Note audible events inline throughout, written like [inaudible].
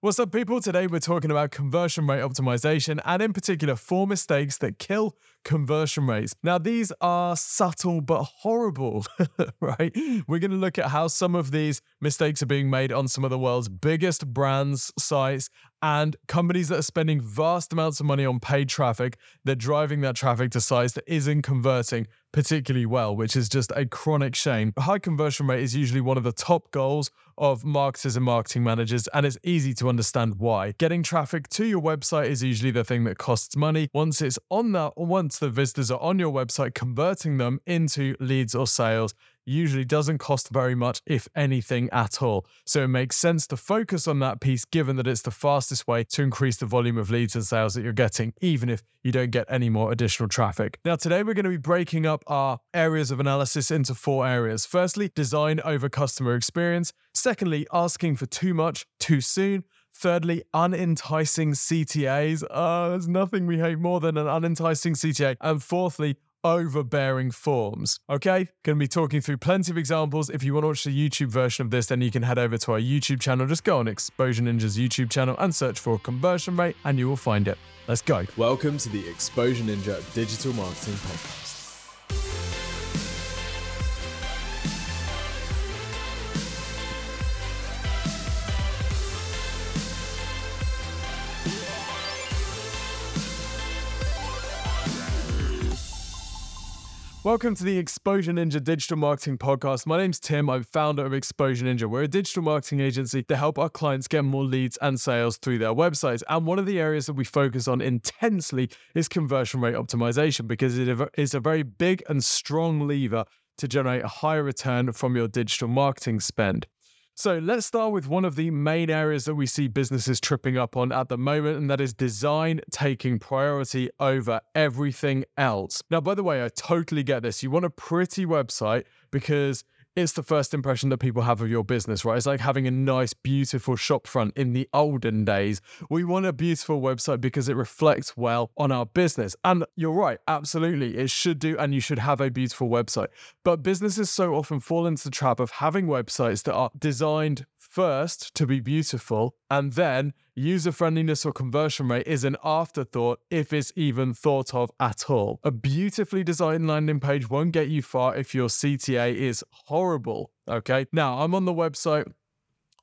What's up, people? Today we're talking about conversion rate optimization and, in particular, four mistakes that kill conversion rates. Now, these are subtle but horrible, [laughs] right? We're going to look at how some of these mistakes are being made on some of the world's biggest brands, sites, and companies that are spending vast amounts of money on paid traffic. They're driving that traffic to sites that isn't converting particularly well, which is just a chronic shame. A high conversion rate is usually one of the top goals of marketers and marketing managers, and it's easy to understand why. Getting traffic to your website is usually the thing that costs money. Once it's on that, once the visitors are on your website, converting them into leads or sales usually doesn't cost very much, if anything at all. So it makes sense to focus on that piece given that it's the fastest way to increase the volume of leads and sales that you're getting, even if you don't get any more additional traffic. Now, today we're going to be breaking up our areas of analysis into four areas. Firstly, design over customer experience. Secondly, asking for too much too soon. Thirdly, unenticing CTAs. Oh, uh, there's nothing we hate more than an unenticing CTA. And fourthly, overbearing forms. Okay, going to be talking through plenty of examples. If you want to watch the YouTube version of this, then you can head over to our YouTube channel. Just go on Exposure Ninja's YouTube channel and search for conversion rate, and you will find it. Let's go. Welcome to the Exposure Ninja Digital Marketing Podcast. Welcome to the Exposure Ninja Digital Marketing Podcast. My name's Tim. I'm founder of Exposure Ninja. We're a digital marketing agency to help our clients get more leads and sales through their websites. And one of the areas that we focus on intensely is conversion rate optimization because it is a very big and strong lever to generate a higher return from your digital marketing spend. So let's start with one of the main areas that we see businesses tripping up on at the moment, and that is design taking priority over everything else. Now, by the way, I totally get this. You want a pretty website because it's the first impression that people have of your business, right? It's like having a nice, beautiful shop front in the olden days. We want a beautiful website because it reflects well on our business. And you're right, absolutely. It should do, and you should have a beautiful website. But businesses so often fall into the trap of having websites that are designed first to be beautiful, and then user friendliness or conversion rate is an afterthought if it's even thought of at all. A beautifully designed landing page won't get you far if your CTA is horrible. Okay, now I'm on the website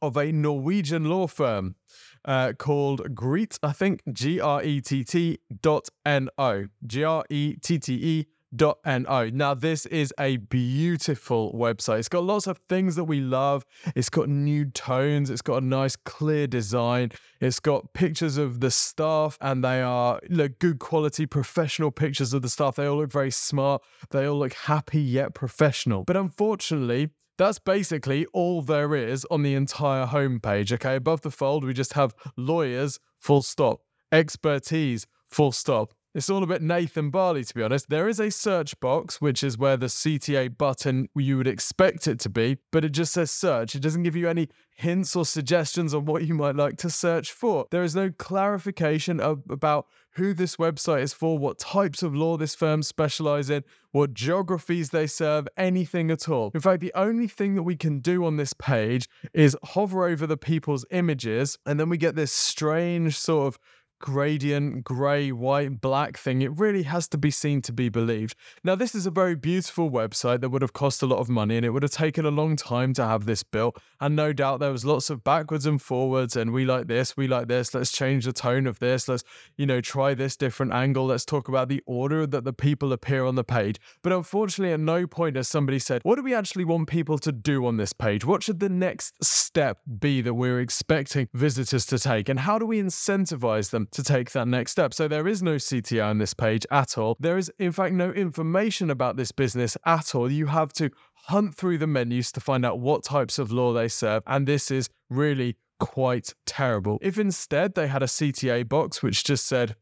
of a Norwegian law firm. Uh, called Greet, I think, G R E T T dot N O. G R E T T E No. Now, this is a beautiful website. It's got lots of things that we love. It's got new tones. It's got a nice, clear design. It's got pictures of the staff, and they are look good quality, professional pictures of the staff. They all look very smart. They all look happy yet professional. But unfortunately, that's basically all there is on the entire homepage. Okay, above the fold, we just have lawyers, full stop, expertise, full stop. It's all a bit Nathan Barley, to be honest. There is a search box, which is where the CTA button you would expect it to be, but it just says search. It doesn't give you any hints or suggestions on what you might like to search for. There is no clarification of, about who this website is for, what types of law this firm specialize in, what geographies they serve, anything at all. In fact, the only thing that we can do on this page is hover over the people's images, and then we get this strange sort of gradient, grey, white, black thing. It really has to be seen to be believed. Now, this is a very beautiful website that would have cost a lot of money and it would have taken a long time to have this built. And no doubt there was lots of backwards and forwards and we like this, we like this, let's change the tone of this, let's, you know, try this different angle, let's talk about the order that the people appear on the page. But unfortunately, at no point has somebody said, what do we actually want people to do on this page? What should the next step be that we're expecting visitors to take? And how do we incentivize them to take that next step. So there is no CTA on this page at all. There is, in fact, no information about this business at all. You have to hunt through the menus to find out what types of law they serve. And this is really quite terrible. If instead they had a CTA box which just said,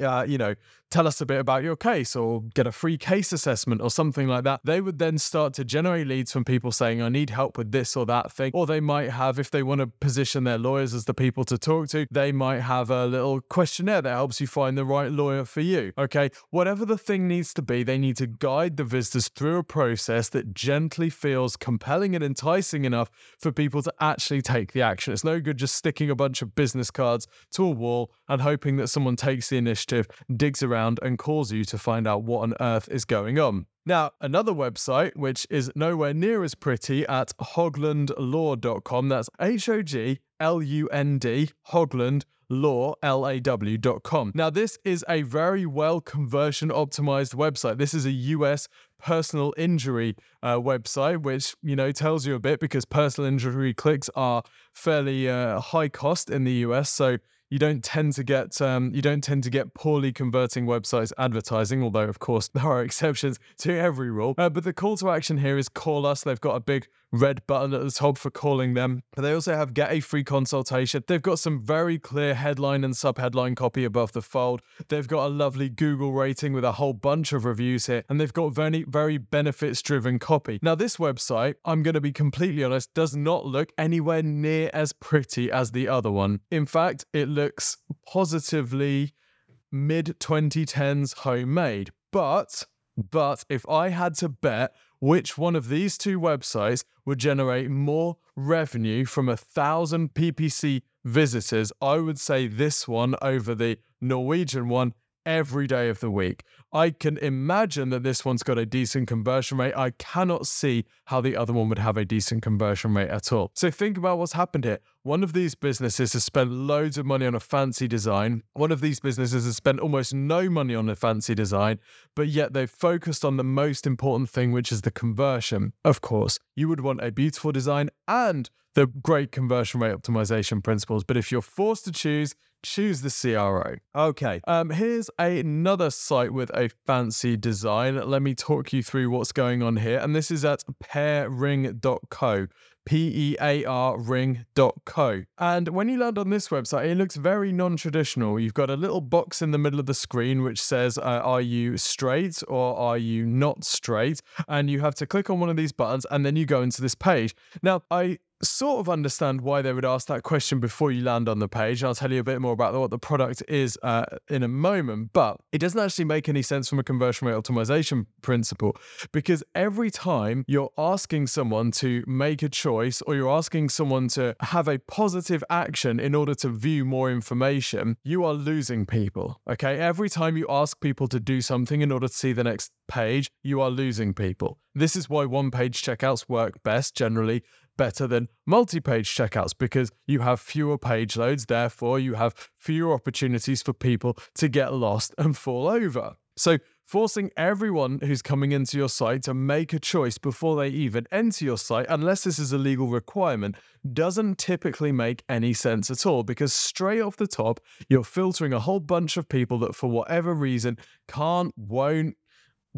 uh, you know, tell us a bit about your case or get a free case assessment or something like that. They would then start to generate leads from people saying, I need help with this or that thing. Or they might have, if they want to position their lawyers as the people to talk to, they might have a little questionnaire that helps you find the right lawyer for you. Okay. Whatever the thing needs to be, they need to guide the visitors through a process that gently feels compelling and enticing enough for people to actually take the action. It's no good just sticking a bunch of business cards to a wall and hoping that someone takes the initiative, digs around around and calls you to find out what on earth is going on. Now, another website, which is nowhere near as pretty at hoglundlaw.com, that's H O G L U N D, Hoglund law law.com. Now, this is a very well conversion optimized website. This is a US personal injury uh, website, which, you know, tells you a bit because personal injury clicks are fairly uh, high cost in the US. So, you don't tend to get um, you don't tend to get poorly converting websites advertising, although of course [laughs] there are exceptions to every rule. Uh, but the call to action here is call us. They've got a big red button at the top for calling them. But they also have get a free consultation. They've got some very clear headline and subheadline copy above the fold. They've got a lovely Google rating with a whole bunch of reviews here, and they've got very very benefits driven copy. Now this website, I'm going to be completely honest, does not look anywhere near as pretty as the other one. In fact, it looks positively mid 2010s homemade. But but if I had to bet which one of these two websites would generate more revenue from a thousand PPC visitors, I would say this one over the Norwegian one every day of the week. I can imagine that this one's got a decent conversion rate. I cannot see how the other one would have a decent conversion rate at all. So think about what's happened here. One of these businesses has spent loads of money on a fancy design. One of these businesses has spent almost no money on a fancy design, but yet they've focused on the most important thing, which is the conversion. Of course, you would want a beautiful design and the great conversion rate optimization principles. But if you're forced to choose, choose the CRO. Okay, um, here's another site with a fancy design. Let me talk you through what's going on here. And this is at pearring.co. P E A R ring.co. And when you land on this website, it looks very non traditional. You've got a little box in the middle of the screen which says, uh, Are you straight or are you not straight? And you have to click on one of these buttons and then you go into this page. Now, I sort of understand why they would ask that question before you land on the page. I'll tell you a bit more about what the product is uh, in a moment, but it doesn't actually make any sense from a conversion rate optimization principle because every time you're asking someone to make a choice or you're asking someone to have a positive action in order to view more information, you are losing people. Okay. Every time you ask people to do something in order to see the next page, you are losing people. This is why one page checkouts work best generally better than multi page checkouts because you have fewer page loads, therefore, you have fewer opportunities for people to get lost and fall over. So, forcing everyone who's coming into your site to make a choice before they even enter your site, unless this is a legal requirement, doesn't typically make any sense at all because straight off the top, you're filtering a whole bunch of people that, for whatever reason, can't, won't,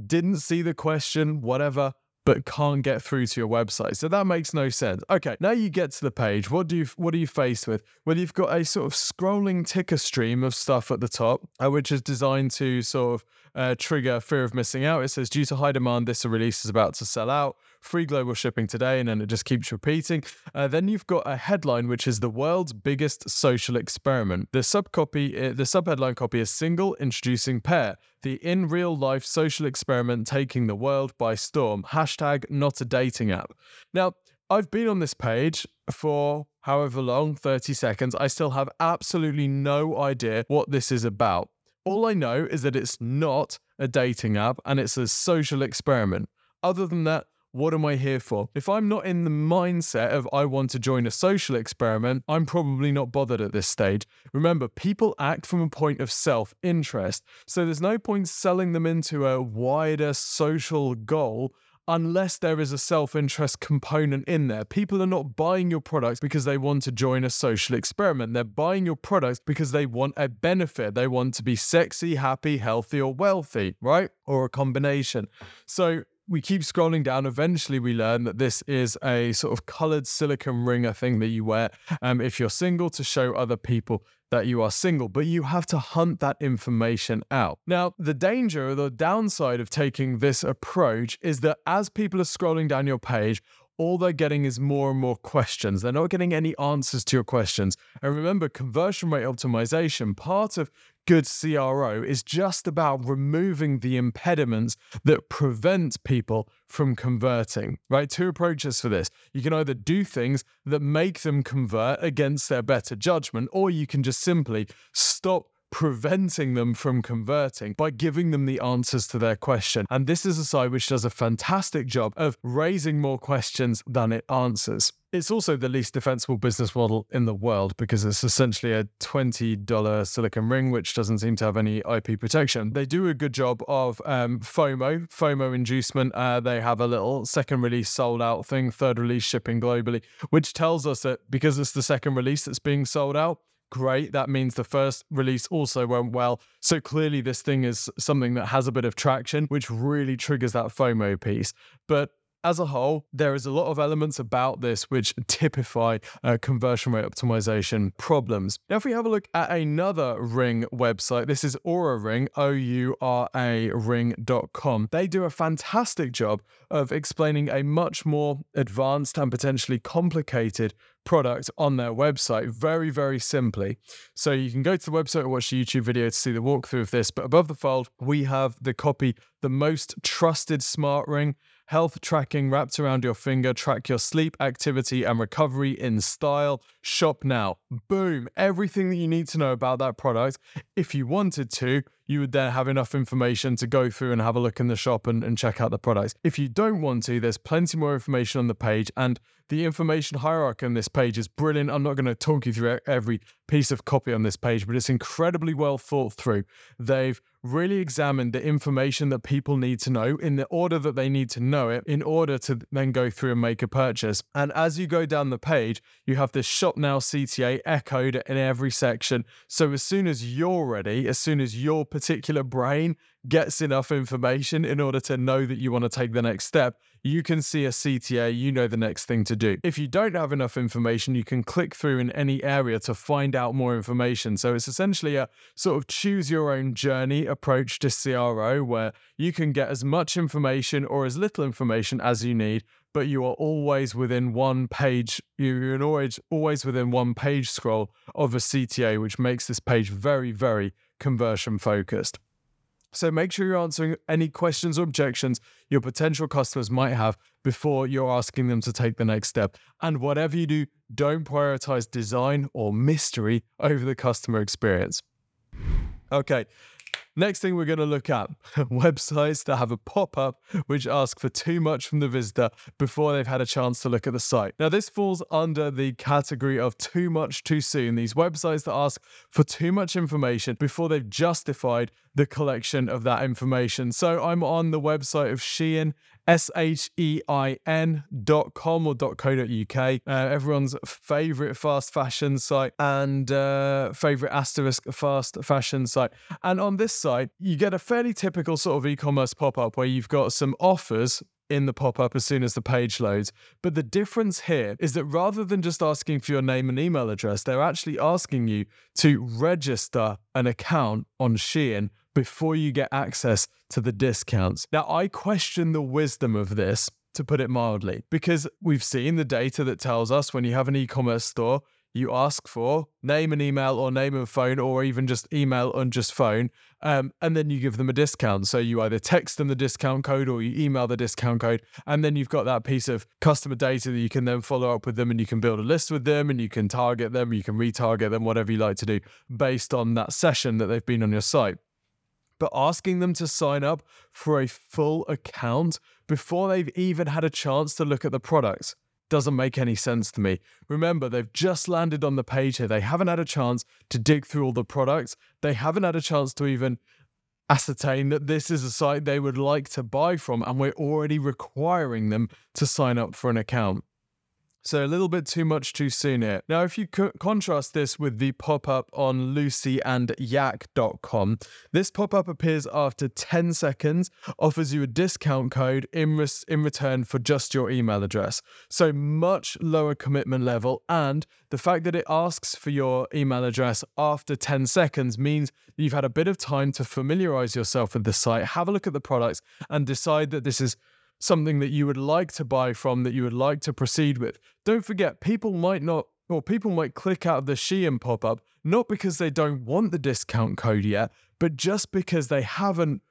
didn't see the question, whatever, but can't get through to your website. So that makes no sense. Okay, now you get to the page. What do you what are you faced with? Well, you've got a sort of scrolling ticker stream of stuff at the top, uh, which is designed to sort of uh, trigger fear of missing out. It says due to high demand, this release is about to sell out. Free global shipping today, and then it just keeps repeating. Uh, then you've got a headline which is the world's biggest social experiment. The subcopy, uh, the subheadline copy is single introducing Pear the in real life social experiment taking the world by storm. Hashtag not a dating app. Now, I've been on this page for however long 30 seconds. I still have absolutely no idea what this is about. All I know is that it's not a dating app and it's a social experiment. Other than that, what am I here for? If I'm not in the mindset of I want to join a social experiment, I'm probably not bothered at this stage. Remember, people act from a point of self interest, so there's no point selling them into a wider social goal unless there is a self interest component in there. People are not buying your products because they want to join a social experiment. They're buying your products because they want a benefit. They want to be sexy, happy, healthy, or wealthy, right? Or a combination. So we keep scrolling down. Eventually, we learn that this is a sort of colored silicone ring, I think, that you wear um, if you're single to show other people that you are single, but you have to hunt that information out. Now, the danger or the downside of taking this approach is that as people are scrolling down your page, all they're getting is more and more questions. They're not getting any answers to your questions. And remember, conversion rate optimization, part of good CRO is just about removing the impediments that prevent people from converting, right? Two approaches for this. You can either do things that make them convert against their better judgment, or you can just simply stop preventing them from converting by giving them the answers to their question. And this is a site which does a fantastic job of raising more questions than it answers. It's also the least defensible business model in the world because it's essentially a $20 silicon ring, which doesn't seem to have any IP protection. They do a good job of um, FOMO, FOMO inducement. Uh, they have a little second release sold out thing, third release shipping globally, which tells us that because it's the second release that's being sold out, great. That means the first release also went well. So clearly, this thing is something that has a bit of traction, which really triggers that FOMO piece. But as a whole, there is a lot of elements about this which typify uh, conversion rate optimization problems. Now, if we have a look at another Ring website, this is Oura Ring, O U R A Ring.com. They do a fantastic job of explaining a much more advanced and potentially complicated product on their website very, very simply. So you can go to the website or watch the YouTube video to see the walkthrough of this. But above the fold, we have the copy, the most trusted smart ring health tracking wrapped around your finger, track your sleep, activity, and recovery in style. Shop now. Boom. Everything that you need to know about that product. If you wanted to, you would then have enough information to go through and have a look in the shop and, and check out the products. If you don't want to, there's plenty more information on the page. And the information hierarchy on this page is brilliant. I'm not going to talk you through every piece of copy on this page, but it's incredibly well thought through. They've really examined the information that people need to know in the order that they need to know it in order to then go through and make a purchase. And as you go down the page, you have this shop now CTA echoed in every section. So as soon as you're ready, as soon as your particular brain gets enough information in order to know that you want to take the next step, you can see a CTA, you know the next thing to do. If you don't have enough information, you can click through in any area to find out more information. So it's essentially a sort of choose your own journey approach to CRO where you can get as much information or as little information as you need but you are always within one page. You're always always within one page scroll of a CTA, which makes this page very, very conversion focused. So make sure you're answering any questions or objections your potential customers might have before you're asking them to take the next step. And whatever you do, don't prioritize design or mystery over the customer experience. Okay, Next thing we're going to look at [laughs] websites that have a pop up which ask for too much from the visitor before they've had a chance to look at the site. Now, this falls under the category of too much too soon. These websites that ask for too much information before they've justified the collection of that information. So I'm on the website of Shein, S H E I N dot com or dot co dot uk. Uh, everyone's favorite fast fashion site and uh, favorite asterisk fast fashion site. And on this site, you get a fairly typical sort of e commerce pop up where you've got some offers in the pop up as soon as the page loads. But the difference here is that rather than just asking for your name and email address, they're actually asking you to register an account on Shein before you get access to the discounts. Now, I question the wisdom of this, to put it mildly, because we've seen the data that tells us when you have an e commerce store, you ask for name and email or name and phone or even just email and just phone um, and then you give them a discount so you either text them the discount code or you email the discount code and then you've got that piece of customer data that you can then follow up with them and you can build a list with them and you can target them you can retarget them whatever you like to do based on that session that they've been on your site but asking them to sign up for a full account before they've even had a chance to look at the products doesn't make any sense to me. Remember, they've just landed on the page here. They haven't had a chance to dig through all the products. They haven't had a chance to even ascertain that this is a site they would like to buy from, and we're already requiring them to sign up for an account. So a little bit too much too soon here. Now, if you co- contrast this with the pop up on lucyandyak.com, this pop up appears after 10 seconds, offers you a discount code in, in return for just your email address. So much lower commitment level. And the fact that it asks for your email address after 10 seconds means you've had a bit of time to familiarize yourself with the site, have a look at the products, and decide that this is something that you would like to buy from, that you would like to proceed with. Don't forget, people might not, or people might click out of the Shein pop up, not because they don't want the discount code yet, but just because they haven't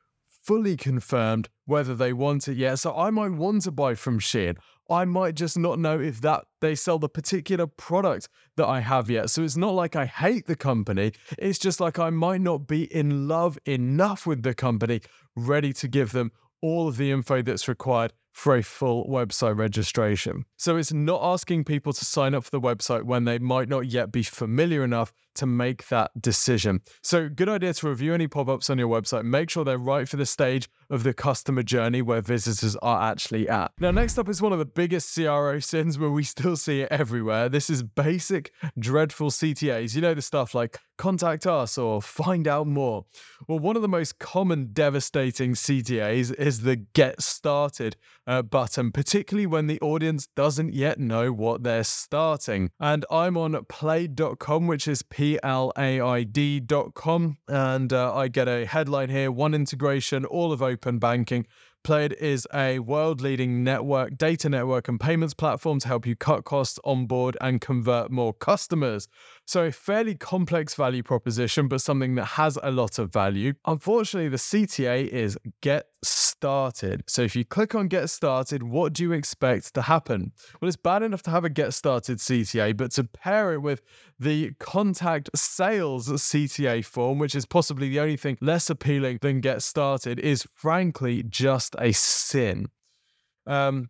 fully confirmed whether they want it yet. So I might want to buy from Shein. I might just not know if that they sell the particular product that I have yet. So it's not like I hate the company. It's just like I might not be in love enough with the company, ready to give them all of the info that's required for a full website registration. So it's not asking people to sign up for the website when they might not yet be familiar enough to make that decision. So, good idea to review any pop ups on your website. Make sure they're right for the stage of the customer journey where visitors are actually at. Now, next up is one of the biggest CRO sins, where we still see it everywhere. This is basic, dreadful CTAs. You know, the stuff like contact us or find out more. Well, one of the most common devastating CTAs is the get started uh, button, particularly when the audience doesn't yet know what they're starting. And I'm on plaid.com, which is P L A I D.com, and uh, I get a headline here one integration, all of open banking. Plaid is a world leading network, data network, and payments platform to help you cut costs, onboard, and convert more customers. So, a fairly complex value proposition, but something that has a lot of value. Unfortunately, the CTA is get started. So, if you click on get started, what do you expect to happen? Well, it's bad enough to have a get started CTA, but to pair it with the contact sales CTA form, which is possibly the only thing less appealing than get started, is frankly just a sin. Um,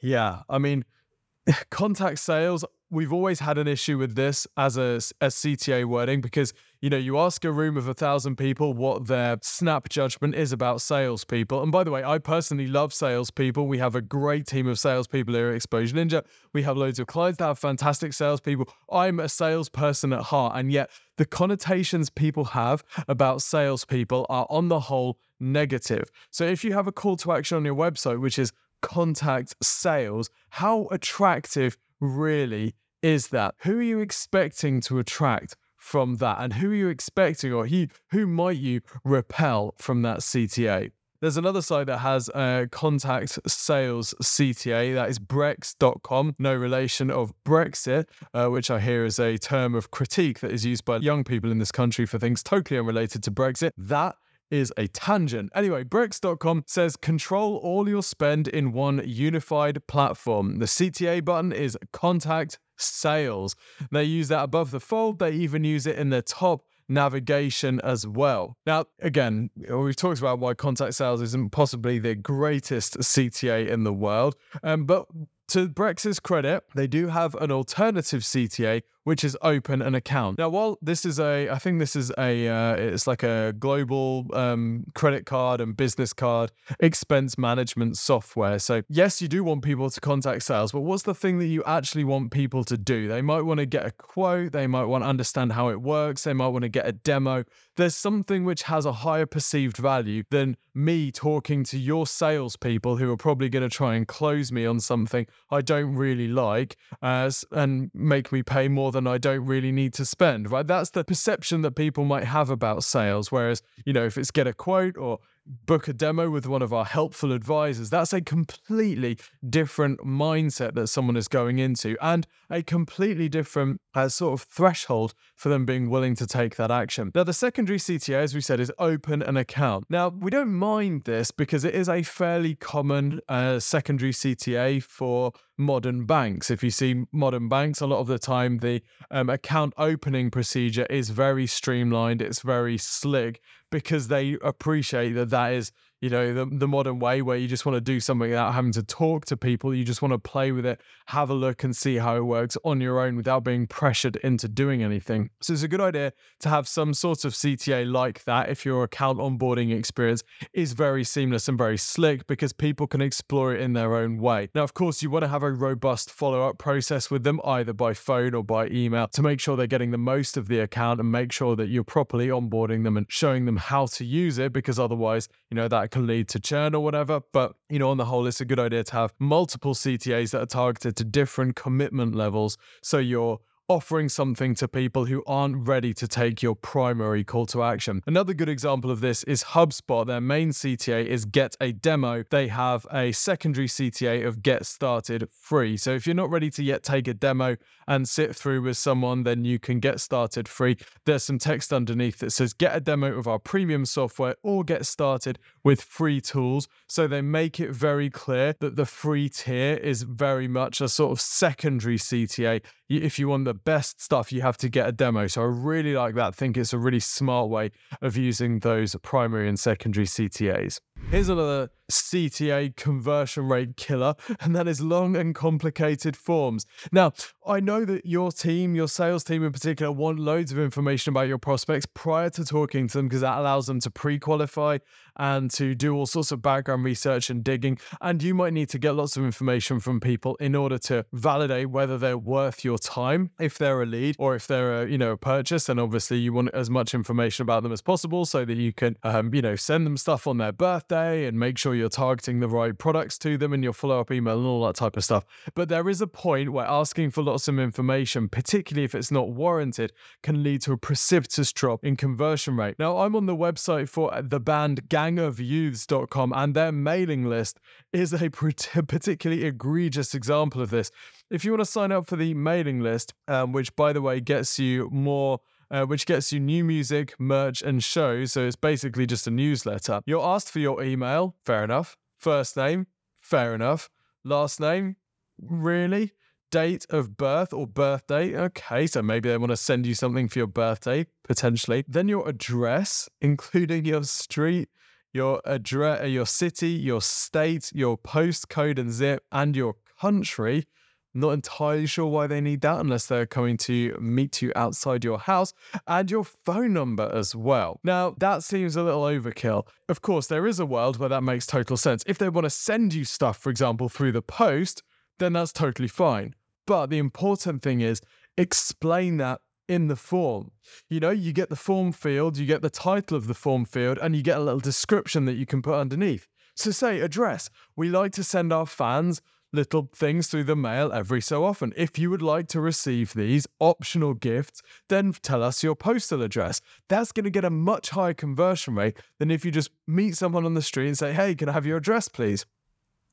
yeah, I mean, [laughs] contact sales we've always had an issue with this as a, a CTA wording because you know you ask a room of a thousand people what their snap judgment is about salespeople. And by the way, I personally love salespeople. We have a great team of salespeople here at Exposure Ninja. We have loads of clients that have fantastic salespeople. I'm a salesperson at heart, and yet the connotations people have about salespeople are on the whole negative. So if you have a call to action on your website, which is contact sales, how attractive really is that? Who are you expecting to attract from that? And who are you expecting or who, who might you repel from that CTA? There's another site that has a contact sales CTA. That is Brex.com, no relation of Brexit, uh, which I hear is a term of critique that is used by young people in this country for things totally unrelated to Brexit. That is a tangent. Anyway, Brex.com says control all your spend in one unified platform. The CTA button is contact sales. They use that above the fold. They even use it in their top navigation as well. Now, again, we've talked about why contact sales isn't possibly the greatest CTA in the world, um, but to Brex's credit, they do have an alternative CTA which is open an account. Now, while this is a, I think this is a, uh, it's like a global um, credit card and business card expense management software. So, yes, you do want people to contact sales, but what's the thing that you actually want people to do? They might want to get a quote, they might want to understand how it works, they might want to get a demo. There's something which has a higher perceived value than me talking to your salespeople who are probably going to try and close me on something I don't really like as and make me pay more than I don't really need to spend, right? That's the perception that people might have about sales. Whereas, you know, if it's get a quote or book a demo with one of our helpful advisors, that's a completely different mindset that someone is going into and a completely different uh, sort of threshold for them being willing to take that action. Now, the secondary CTA, as we said, is open an account. Now, we don't mind this because it is a fairly common uh, secondary CTA for modern banks. If you see modern banks, a lot of the time the um, account opening procedure is very streamlined, it's very slick because they appreciate that that is you know the, the modern way where you just want to do something without having to talk to people you just want to play with it have a look and see how it works on your own without being pressured into doing anything. So it's a good idea to have some sort of cta like that if your account onboarding experience is very seamless and very slick because people can explore it in their own way. Now of course you want to have a robust follow-up process with them either by phone or by email to make sure they're getting the most of the account and make sure that you're properly onboarding them and showing them how to use it because otherwise you know that can lead to churn or whatever. But, you know, on the whole, it's a good idea to have multiple CTAs that are targeted to different commitment levels. So you're offering something to people who aren't ready to take your primary call to action. Another good example of this is HubSpot. Their main CTA is get a demo. They have a secondary CTA of get started free. So if you're not ready to yet take a demo and sit through with someone, then you can get started free. There's some text underneath that says get a demo of our premium software or get started with free tools. So they make it very clear that the free tier is very much a sort of secondary CTA. If you want the best stuff, you have to get a demo. So I really like that. I think it's a really smart way of using those primary and secondary CTAs. Here's another CTA conversion rate killer, and that is long and complicated forms. Now, I know that your team, your sales team in particular, want loads of information about your prospects prior to talking to them because that allows them to pre qualify and to do all sorts of background research and digging. And you might need to get lots of information from people in order to validate whether they're worth your time, if they're a lead or if they're a, you know, a purchase. And obviously, you want as much information about them as possible so that you can, um, you know, send them stuff on their birthday and make sure you're targeting the right products to them in your follow up email and all that type of stuff. But there is a point where asking for lots of information, particularly if it's not warranted, can lead to a precipitous drop in conversion rate. Now, I'm on the website for the band gangofyouths.com, and their mailing list is a [laughs] particularly egregious example of this. If you want to sign up for the mailing list, um, which by the way gets you more uh, which gets you new music, merch, and shows. So it's basically just a newsletter. You're asked for your email, fair enough. First name, fair enough. Last name, really? Date of birth or birthday, okay, so maybe they want to send you something for your birthday, potentially. Then your address, including your street, your address, uh, your city, your state, your postcode and zip, and your country. Not entirely sure why they need that unless they're coming to meet you outside your house and your phone number as well. Now, that seems a little overkill. Of course, there is a world where that makes total sense. If they want to send you stuff, for example, through the post, then that's totally fine. But the important thing is explain that in the form. You know, you get the form field, you get the title of the form field, and you get a little description that you can put underneath. So, say address. We like to send our fans little things through the mail every so often. If you would like to receive these optional gifts, then tell us your postal address. That's going to get a much higher conversion rate than if you just meet someone on the street and say, hey, can I have your address, please?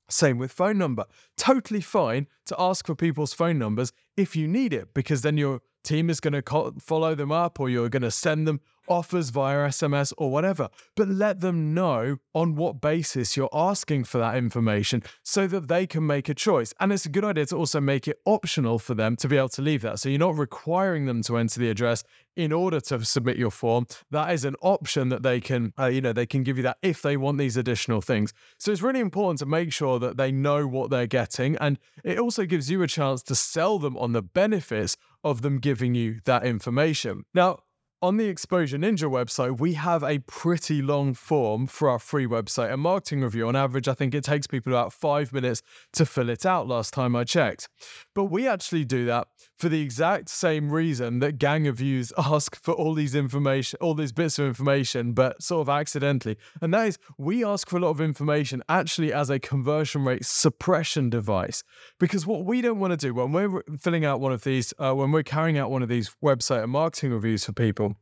Same with phone number. Totally fine to ask for people's phone numbers if you need it, because then your team is going to follow them up or you're going to send them offers via SMS or whatever, but let them know on what basis you're asking for that information so that they can make a choice. And it's a good idea to also make it optional for them to be able to leave that. So you're not requiring them to enter the address in order to submit your form. That is an option that they can, uh, you know, they can give you that if they want these additional things. So it's really important to make sure that they know what they're getting. And it also gives you a chance to sell them on the benefits of them giving you that information. Now, on the Exposure Ninja website, we have a pretty long form for our free website and marketing review. On average, I think it takes people about five minutes to fill it out last time I checked. But we actually do that for the exact same reason that Gang of Youths [laughs] ask for all these information, all these bits of information, but sort of accidentally. And that is, we ask for a lot of information actually as a conversion rate suppression device. Because what we don't want to do when we're filling out one of these, uh, when we're carrying out one of these website and marketing reviews for people,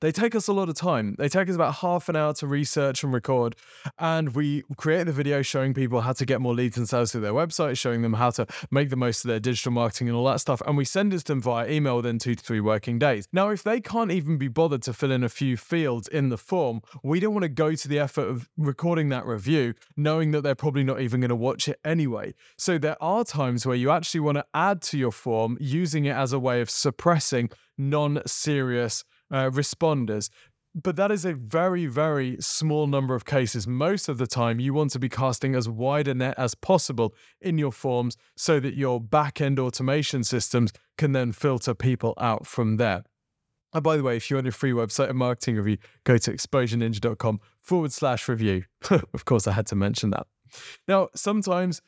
they take us a lot of time. They take us about half an hour to research and record. And we create the video showing people how to get more leads and sales through their website, showing them how to make the most of their digital marketing and all that stuff. And we send it to them via email within two to three working days. Now, if they can't even be bothered to fill in a few fields in the form, we don't want to go to the effort of recording that review, knowing that they're probably not even going to watch it anyway. So there are times where you actually want to add to your form using it as a way of suppressing non serious uh, responders But that is a very, very small number of cases. Most of the time, you want to be casting as wide a net as possible in your forms so that your back end automation systems can then filter people out from there. And by the way, if you want a free website and marketing review, go to exposureninja.com forward slash review. [laughs] of course, I had to mention that. Now, sometimes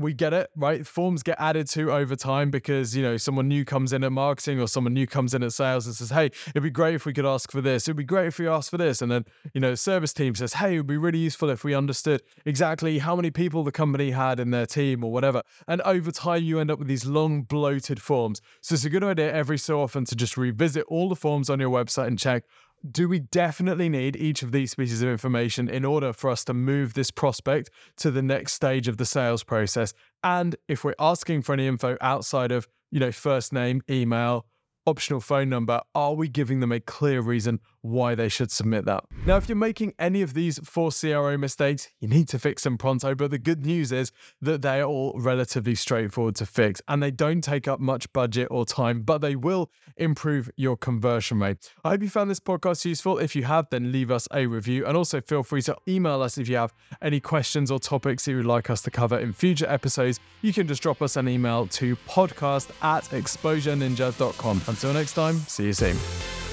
we get it, right? Forms get added to over time because, you know, someone new comes in at marketing or someone new comes in at sales and says, hey, it'd be great if we could ask for this. It'd be great if we asked for this. And then, you know, service team says, hey, it'd be really useful if we understood exactly how many people the company had in their team or whatever. And over time, you end up with these long, bloated forms. So it's a good idea every so often to just revisit all the forms on your website and check do we definitely need each of these pieces of information in order for us to move this prospect to the next stage of the sales process? And if we're asking for any info outside of, you know, first name, email, optional phone number, are we giving them a clear reason why they should submit that? Now, if you're making any of these four CRO mistakes, you need to fix them pronto. But the good news is that they are all relatively straightforward to fix and they don't take up much budget or time, but they will improve your conversion rate. I hope you found this podcast useful. If you have, then leave us a review and also feel free to email us if you have any questions or topics that you would like us to cover in future episodes. You can just drop us an email to podcast at exposureninja.com. Until next time, see you soon.